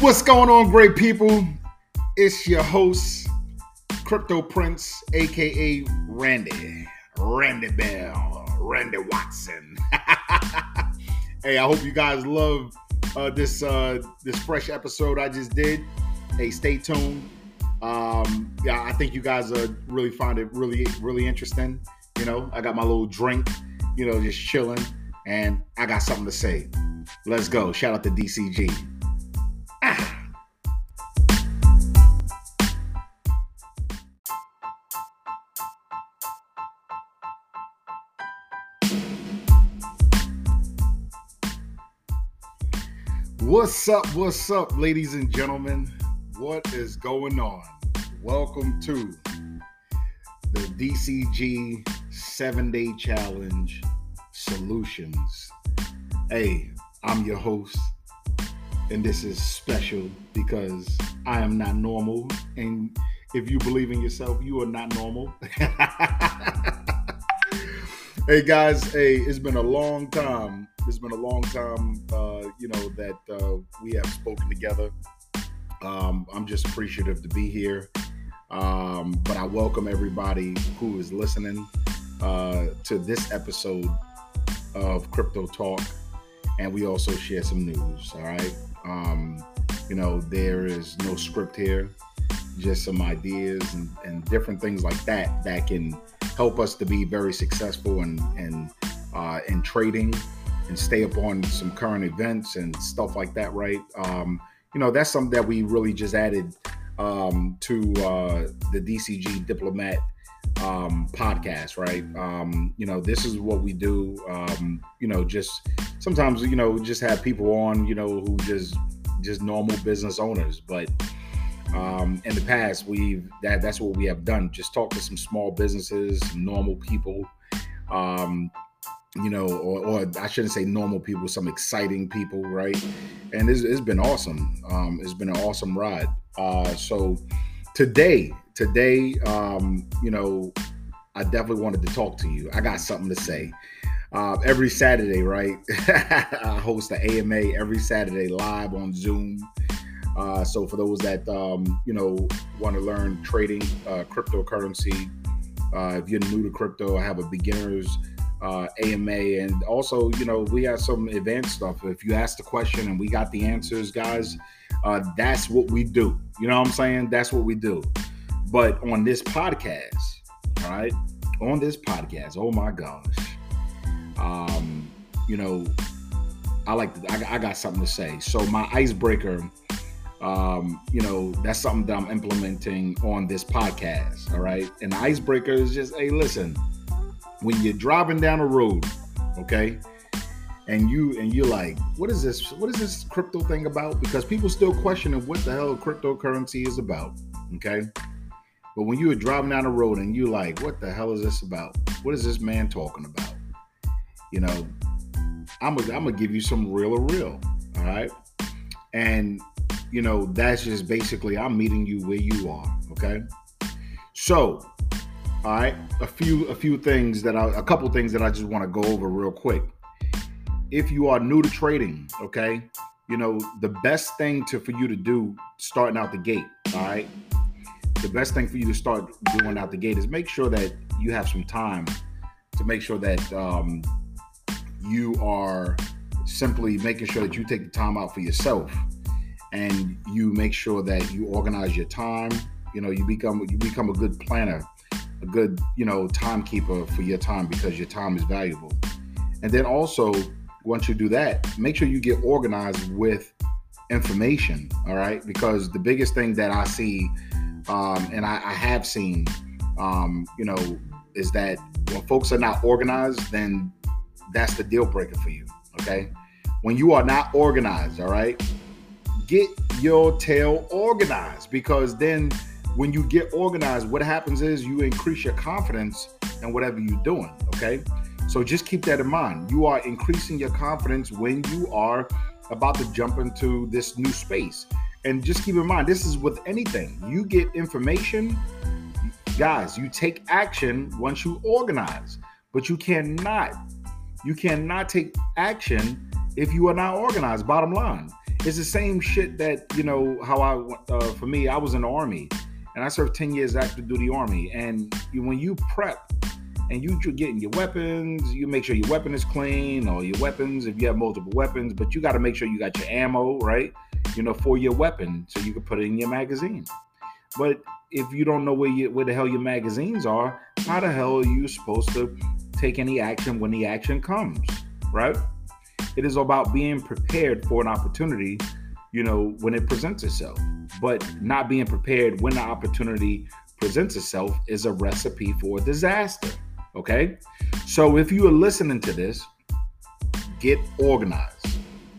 What's going on, great people? It's your host, Crypto Prince, aka Randy, Randy Bell, Randy Watson. hey, I hope you guys love uh, this uh, this fresh episode I just did. Hey, stay tuned. Um, yeah, I think you guys uh, really find it really really interesting. You know, I got my little drink, you know, just chilling, and I got something to say. Let's go. Shout out to DCG. What's up? What's up, ladies and gentlemen? What is going on? Welcome to the DCG seven day challenge solutions. Hey, I'm your host, and this is special because I am not normal. And if you believe in yourself, you are not normal. hey guys, hey, it's been a long time. It's been a long time, uh, you know, that uh, we have spoken together. Um, I'm just appreciative to be here. Um, but I welcome everybody who is listening uh, to this episode of Crypto Talk, and we also share some news. All right, um, you know there is no script here, just some ideas and, and different things like that that can help us to be very successful and and uh, in trading and stay up on some current events and stuff like that. Right. Um, you know that's something that we really just added um, to uh, the DCG Diplomat um, podcast, right? Um, you know, this is what we do. Um, you know, just sometimes you know just have people on, you know, who just just normal business owners, but um, in the past we've that that's what we have done. Just talk to some small businesses, normal people. Um, you know, or, or, I shouldn't say normal people, some exciting people, right? And it's, it's been awesome. Um, it's been an awesome ride. Uh, so today, today, um, you know, I definitely wanted to talk to you. I got something to say. Uh, every Saturday, right? I host the AMA every Saturday live on Zoom. Uh, so for those that um, you know want to learn trading uh, cryptocurrency, uh, if you're new to crypto, I have a beginners uh, AMA, and also you know we have some advanced stuff. If you ask the question and we got the answers, guys, uh, that's what we do. You know what I'm saying? That's what we do. But on this podcast, all right, on this podcast, oh my gosh, um, you know, I like I, I got something to say. So my icebreaker, um, you know, that's something that I'm implementing on this podcast. All right, and the icebreaker is just, hey, listen, when you're driving down a road, okay, and you and you're like, what is this? What is this crypto thing about? Because people still questioning what the hell cryptocurrency is about. Okay. But when you were driving down the road and you're like, what the hell is this about? What is this man talking about? You know, I'm gonna I'm gonna give you some real or real. All right. And you know, that's just basically I'm meeting you where you are. Okay. So, all right, a few a few things that I a couple things that I just want to go over real quick. If you are new to trading, okay, you know, the best thing to for you to do starting out the gate, all right, the best thing for you to start doing out the gate is make sure that you have some time to make sure that um, you are simply making sure that you take the time out for yourself and you make sure that you organize your time. You know you become you become a good planner a good you know timekeeper for your time because your time is valuable and then also once you do that make sure you get organized with information all right because the biggest thing that i see um, and I, I, have seen, um, you know, is that when folks are not organized, then that's the deal breaker for you. Okay. When you are not organized, all right, get your tail organized because then when you get organized, what happens is you increase your confidence in whatever you're doing. Okay. So just keep that in mind. You are increasing your confidence when you are about to jump into this new space and just keep in mind, this is with anything. You get information, guys, you take action once you organize, but you cannot, you cannot take action if you are not organized. Bottom line. It's the same shit that you know how I uh, for me I was in the army and I served 10 years active duty army and you, when you prep and you are getting your weapons, you make sure your weapon is clean or your weapons if you have multiple weapons, but you got to make sure you got your ammo right, you know, for your weapon so you can put it in your magazine. But if you don't know where you, where the hell your magazines are, how the hell are you supposed to take any action when the action comes, right? It is about being prepared for an opportunity, you know, when it presents itself. But not being prepared when the opportunity presents itself is a recipe for disaster. Okay? So if you are listening to this, get organized.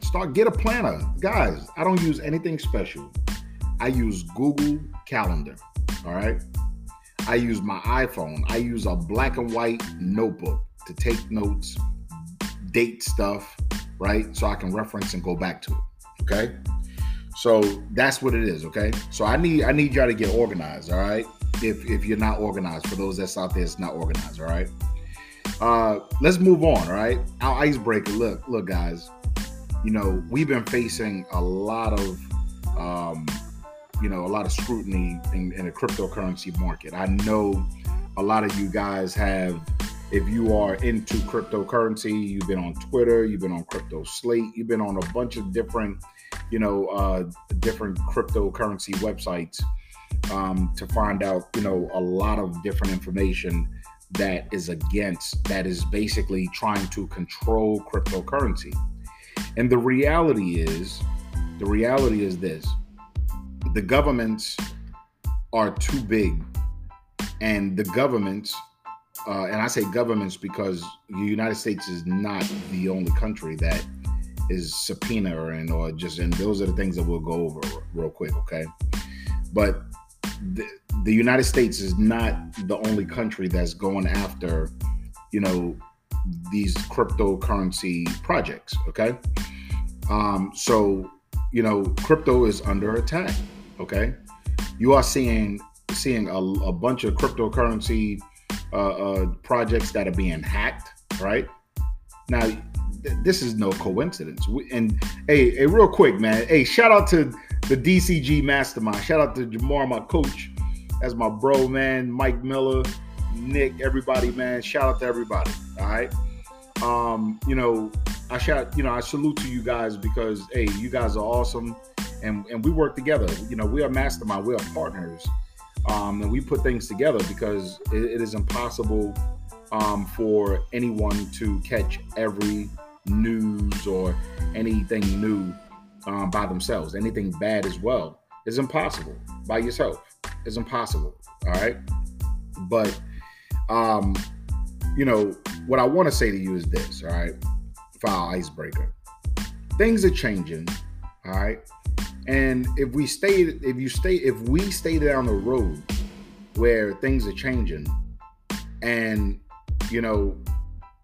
Start get a planner. Guys, I don't use anything special. I use Google Calendar. All right. I use my iPhone. I use a black and white notebook to take notes, date stuff, right? So I can reference and go back to it. Okay. So that's what it is. Okay. So I need I need y'all to get organized. All right. If if you're not organized, for those that's out there that's not organized, all right. Uh let's move on. All right. Our icebreaker. Look, look, guys. You know, we've been facing a lot of um you know a lot of scrutiny in, in the cryptocurrency market. I know a lot of you guys have if you are into cryptocurrency, you've been on Twitter, you've been on Crypto Slate, you've been on a bunch of different, you know, uh, different cryptocurrency websites um, to find out, you know, a lot of different information that is against, that is basically trying to control cryptocurrency. And the reality is, the reality is this the governments are too big, and the governments, uh, and I say governments because the United States is not the only country that is subpoena and or just and those are the things that we'll go over real quick, okay? But the, the United States is not the only country that's going after, you know, these cryptocurrency projects, okay? Um, so you know, crypto is under attack. Okay, you are seeing seeing a, a bunch of cryptocurrency uh, uh, projects that are being hacked. Right now, th- this is no coincidence. We, and hey, hey, real quick, man. Hey, shout out to the DCG Mastermind. Shout out to Jamar, my coach. That's my bro, man. Mike Miller, Nick, everybody, man. Shout out to everybody. All right. Um, you know, I shout, you know, I salute to you guys because hey, you guys are awesome and and we work together. You know, we are mastermind, we are partners, um, and we put things together because it, it is impossible um, for anyone to catch every news or anything new um, by themselves. Anything bad as well is impossible by yourself. It's impossible. All right, but um, you know what I want to say to you is this. All right, our icebreaker, things are changing. All right and if we stay, if you stay, if we stay down the road where things are changing, and you know,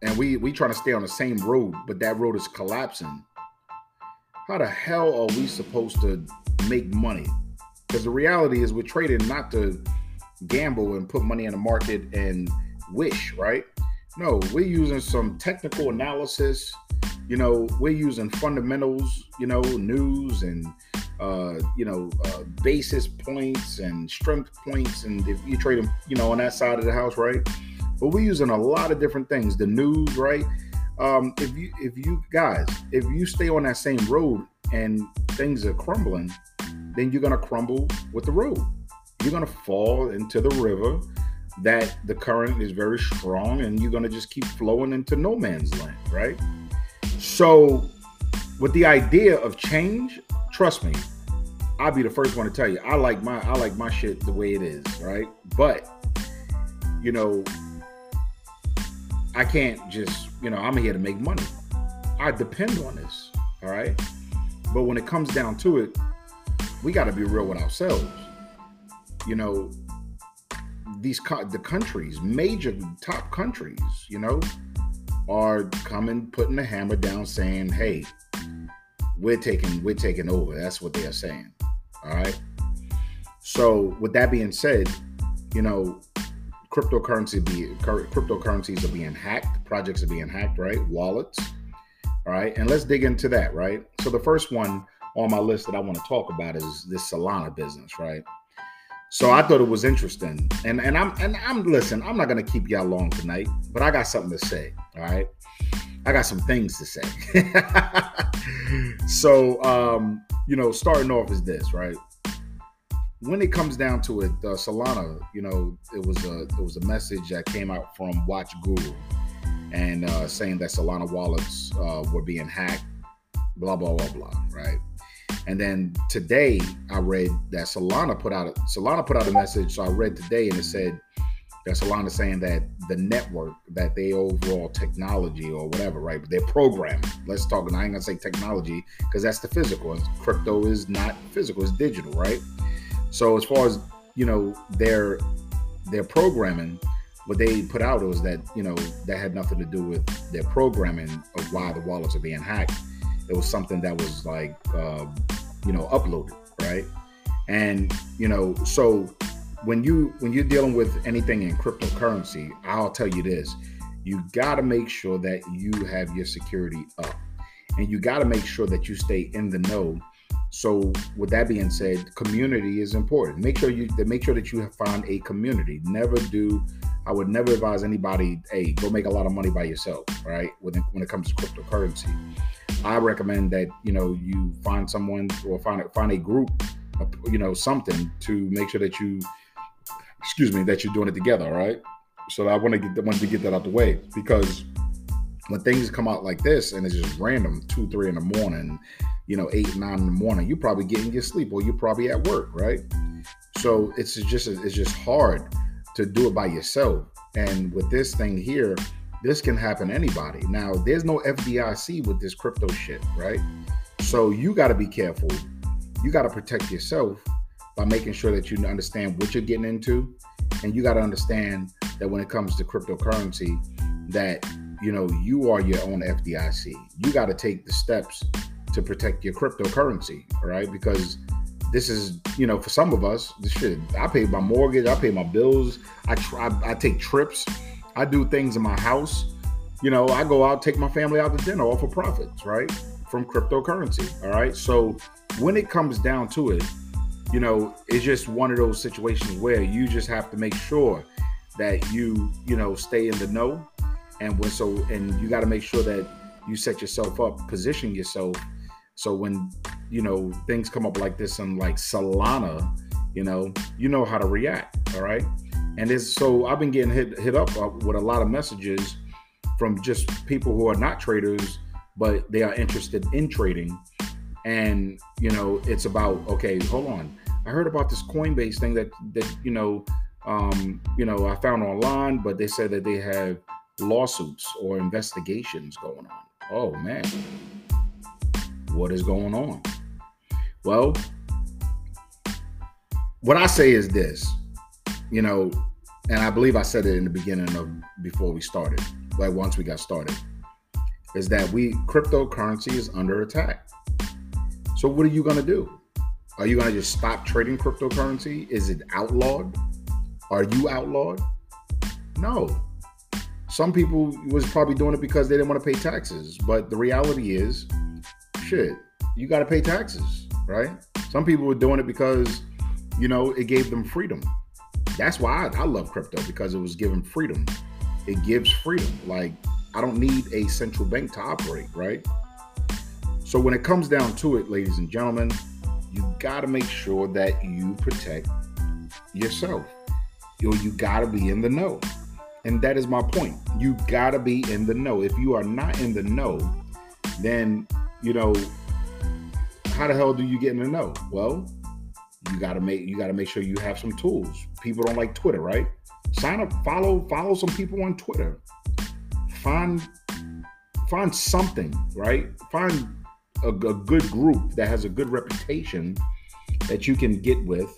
and we we trying to stay on the same road, but that road is collapsing. How the hell are we supposed to make money? Because the reality is, we're trading not to gamble and put money in the market and wish, right? No, we're using some technical analysis. You know, we're using fundamentals. You know, news and uh, you know, uh, basis points and strength points, and if you trade them, you know, on that side of the house, right? But we're using a lot of different things. The news, right? Um, if you, if you guys, if you stay on that same road and things are crumbling, then you're gonna crumble with the road. You're gonna fall into the river that the current is very strong, and you're gonna just keep flowing into no man's land, right? So, with the idea of change, trust me, I'll be the first one to tell you. I like my I like my shit the way it is, right? But you know, I can't just, you know, I'm here to make money. I depend on this, all right? But when it comes down to it, we got to be real with ourselves. You know, these the countries, major top countries, you know, are coming putting the hammer down saying, "Hey, we're taking we're taking over. That's what they are saying. All right. So with that being said, you know, cryptocurrency be cryptocurrencies are being hacked, projects are being hacked, right? Wallets. All right. And let's dig into that, right? So the first one, on my list that I want to talk about is this Solana business, right? So I thought it was interesting, and and I'm and I'm listen. I'm not gonna keep y'all long tonight, but I got something to say. All right, I got some things to say. so um, you know, starting off is this, right? When it comes down to it, uh, Solana, you know, it was a it was a message that came out from Watcher Guru, and uh, saying that Solana wallets uh, were being hacked, blah blah blah blah, right? And then today I read that Solana put out a, Solana put out a message. So I read today and it said that Solana saying that the network, that they overall technology or whatever, right? But they're programming. Let's talk. And I ain't gonna say technology because that's the physical. Crypto is not physical; it's digital, right? So as far as you know, their their programming, what they put out was that you know that had nothing to do with their programming of why the wallets are being hacked it was something that was like uh, you know uploaded right and you know so when you when you're dealing with anything in cryptocurrency i'll tell you this you got to make sure that you have your security up. And you got to make sure that you stay in the know. So with that being said community is important. Make sure you make sure that you find a community. Never do i would never advise anybody hey go make a lot of money by yourself right? When it, when it comes to cryptocurrency. I recommend that you know you find someone or find find a group, you know, something to make sure that you, excuse me, that you're doing it together. Right. So I want to get wanted to get that out the way because when things come out like this and it's just random, two, three in the morning, you know, eight, nine in the morning, you're probably getting your sleep or you're probably at work, right? So it's just it's just hard to do it by yourself. And with this thing here, this can happen to anybody. Now, there's no FDIC with this crypto shit, right? So you got to be careful. You got to protect yourself by making sure that you understand what you're getting into, and you got to understand that when it comes to cryptocurrency, that you know you are your own FDIC. You got to take the steps to protect your cryptocurrency, right? Because this is, you know, for some of us, this shit. I pay my mortgage, I pay my bills, I try, I take trips I do things in my house. You know, I go out, take my family out to dinner, all for profits, right? From cryptocurrency. All right. So when it comes down to it, you know, it's just one of those situations where you just have to make sure that you, you know, stay in the know. And when so, and you got to make sure that you set yourself up, position yourself. So when, you know, things come up like this and like Solana, you know, you know how to react. All right. And it's so I've been getting hit hit up uh, with a lot of messages from just people who are not traders, but they are interested in trading. And you know, it's about okay, hold on. I heard about this Coinbase thing that that you know, um, you know, I found online, but they said that they have lawsuits or investigations going on. Oh man, what is going on? Well, what I say is this you know, and I believe I said it in the beginning of before we started, like once we got started, is that we cryptocurrency is under attack. So what are you gonna do? Are you gonna just stop trading cryptocurrency? Is it outlawed? Are you outlawed? No. Some people was probably doing it because they didn't want to pay taxes, but the reality is, shit, you got to pay taxes, right? Some people were doing it because, you know, it gave them freedom that's why I, I love crypto because it was given freedom. It gives freedom. Like I don't need a central bank to operate, right? So when it comes down to it, ladies and gentlemen, you got to make sure that you protect yourself. You you got to be in the know. And that is my point. You got to be in the know. If you are not in the know, then, you know, how the hell do you get in the know? Well, you got to make you got to make sure you have some tools. People don't like Twitter, right? Sign up, follow follow some people on Twitter. Find find something, right? Find a, a good group that has a good reputation that you can get with.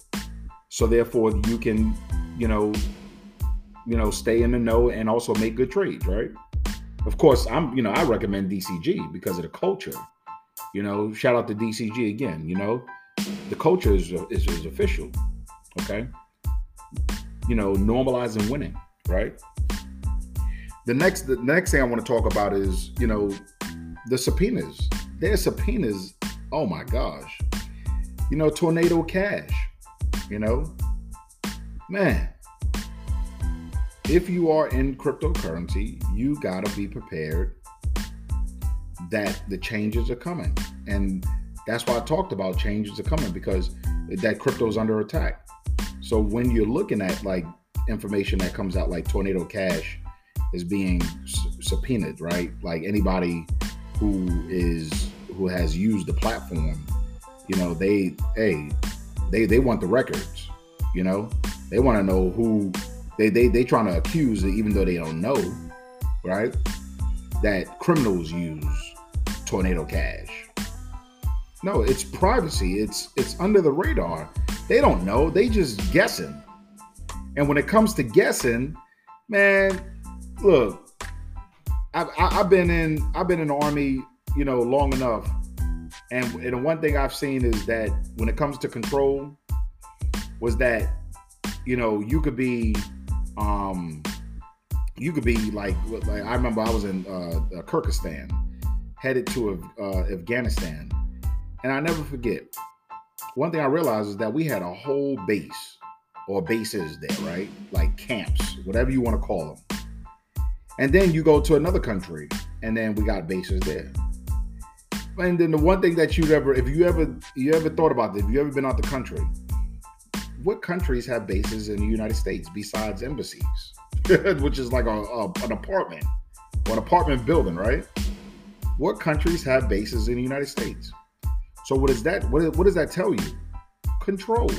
So therefore you can, you know, you know, stay in the know and also make good trades, right? Of course, I'm, you know, I recommend DCG because of the culture. You know, shout out to DCG again, you know the culture is, is, is official. Okay. You know, normalizing winning, right? The next the next thing I want to talk about is, you know, the subpoenas. There's subpoenas Oh my gosh. You know, tornado cash. You know, man, if you are in cryptocurrency, you got to be prepared that the changes are coming. And that's why I talked about changes are coming because that crypto is under attack. So when you're looking at like information that comes out like Tornado Cash is being subpoenaed, right? Like anybody who is who has used the platform, you know, they hey, they they want the records, you know? They want to know who they they they trying to accuse even though they don't know, right? That criminals use Tornado Cash. No, it's privacy. It's it's under the radar. They don't know. They just guessing. And when it comes to guessing, man, look, I've, I've been in I've been in the army, you know, long enough, and and one thing I've seen is that when it comes to control, was that you know you could be um you could be like like I remember I was in uh, Kyrgyzstan, headed to uh, Afghanistan, and I never forget. One thing I realized is that we had a whole base or bases there, right? Like camps, whatever you want to call them. And then you go to another country, and then we got bases there. And then the one thing that you'd ever, if you ever, you ever thought about this, if you ever been out the country, what countries have bases in the United States besides embassies, which is like a, a, an apartment or an apartment building, right? What countries have bases in the United States? So what is that? What, what does that tell you? Control.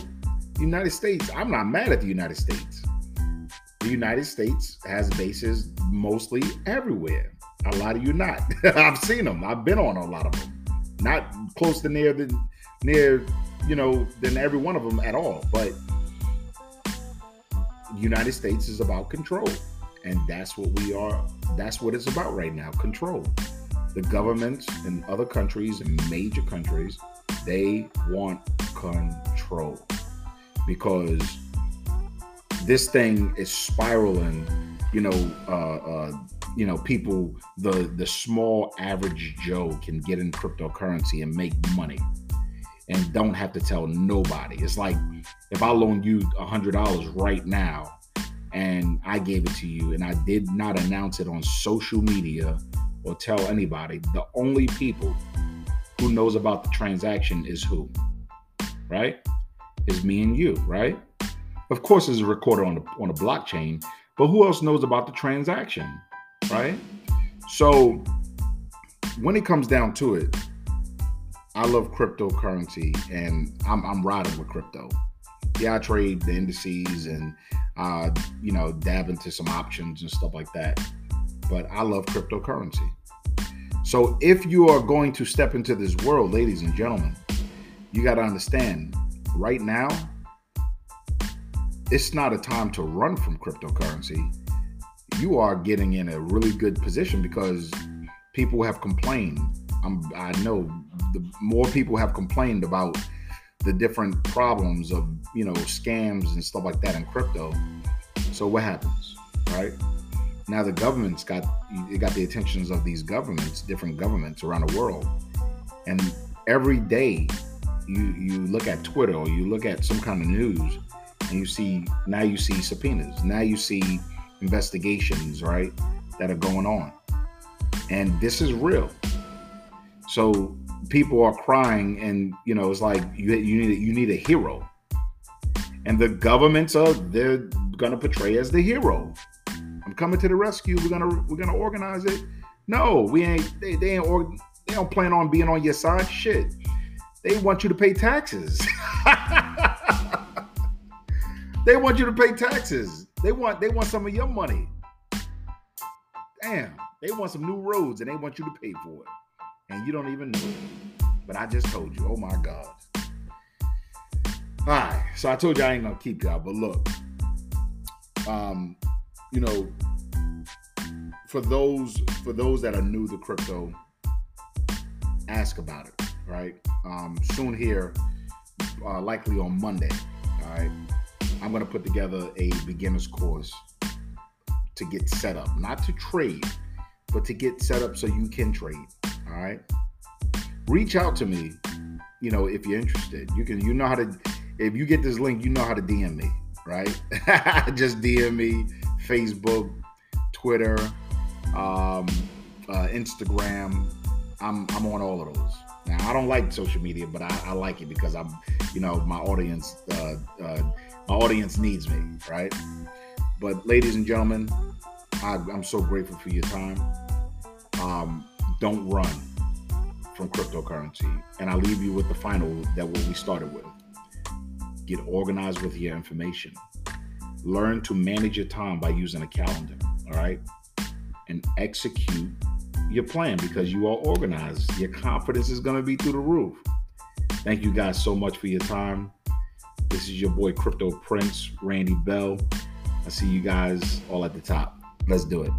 United States. I'm not mad at the United States. The United States has bases mostly everywhere. A lot of you not. I've seen them. I've been on a lot of them. Not close to near the near, you know, than every one of them at all. But United States is about control. And that's what we are, that's what it's about right now. Control. The governments in other countries and major countries, they want control because this thing is spiraling you know uh, uh, you know people the the small average joe can get in cryptocurrency and make money and don't have to tell nobody. It's like if i loan you a hundred dollars right now and i gave it to you and i did not announce it on social media or tell anybody the only people who knows about the transaction is who? Right? Is me and you, right? Of course, it's recorded on the on a blockchain, but who else knows about the transaction, right? So when it comes down to it, I love cryptocurrency and I'm, I'm riding with crypto. Yeah, I trade the indices and uh, you know dab into some options and stuff like that. But I love cryptocurrency. So if you are going to step into this world, ladies and gentlemen, you got to understand right now, it's not a time to run from cryptocurrency. You are getting in a really good position because people have complained. I'm, I know the more people have complained about the different problems of you know scams and stuff like that in crypto. So what happens, right? Now the government's got it got the attentions of these governments, different governments around the world, and every day you you look at Twitter or you look at some kind of news and you see now you see subpoenas, now you see investigations, right, that are going on. And this is real. So people are crying and you know it's like you you need you need a hero. And the governments are they're gonna portray as the hero. I'm coming to the rescue. We're gonna we're gonna organize it. No, we ain't they, they ain't or, they don't plan on being on your side. Shit. They want you to pay taxes. they want you to pay taxes. They want they want some of your money. Damn, they want some new roads and they want you to pay for it. And you don't even know. But I just told you, oh my God. All right. So I told you I ain't gonna keep y'all, but look. Um, you know, for those for those that are new to crypto, ask about it, right? um, soon here, uh, likely on Monday. All right, I'm going to put together a beginner's course to get set up, not to trade, but to get set up so you can trade. All right, reach out to me you know, if you're interested, you can, you know how to, if you get this link, you know how to DM me, right? Just DM me, Facebook, Twitter, um, uh, Instagram. I'm, I'm on all of those. Now, I don't like social media, but I, I like it because I'm, you know, my audience, uh, uh, my audience needs me, right? But ladies and gentlemen, I, am so grateful for your time. Um, don't run from cryptocurrency. And I leave you with the final that what we started with. Get organized with your information. Learn to manage your time by using a calendar. All right. And execute your plan because you are organized. Your confidence is going to be through the roof. Thank you guys so much for your time. This is your boy Crypto Prince, Randy Bell. I see you guys all at the top. Let's do it.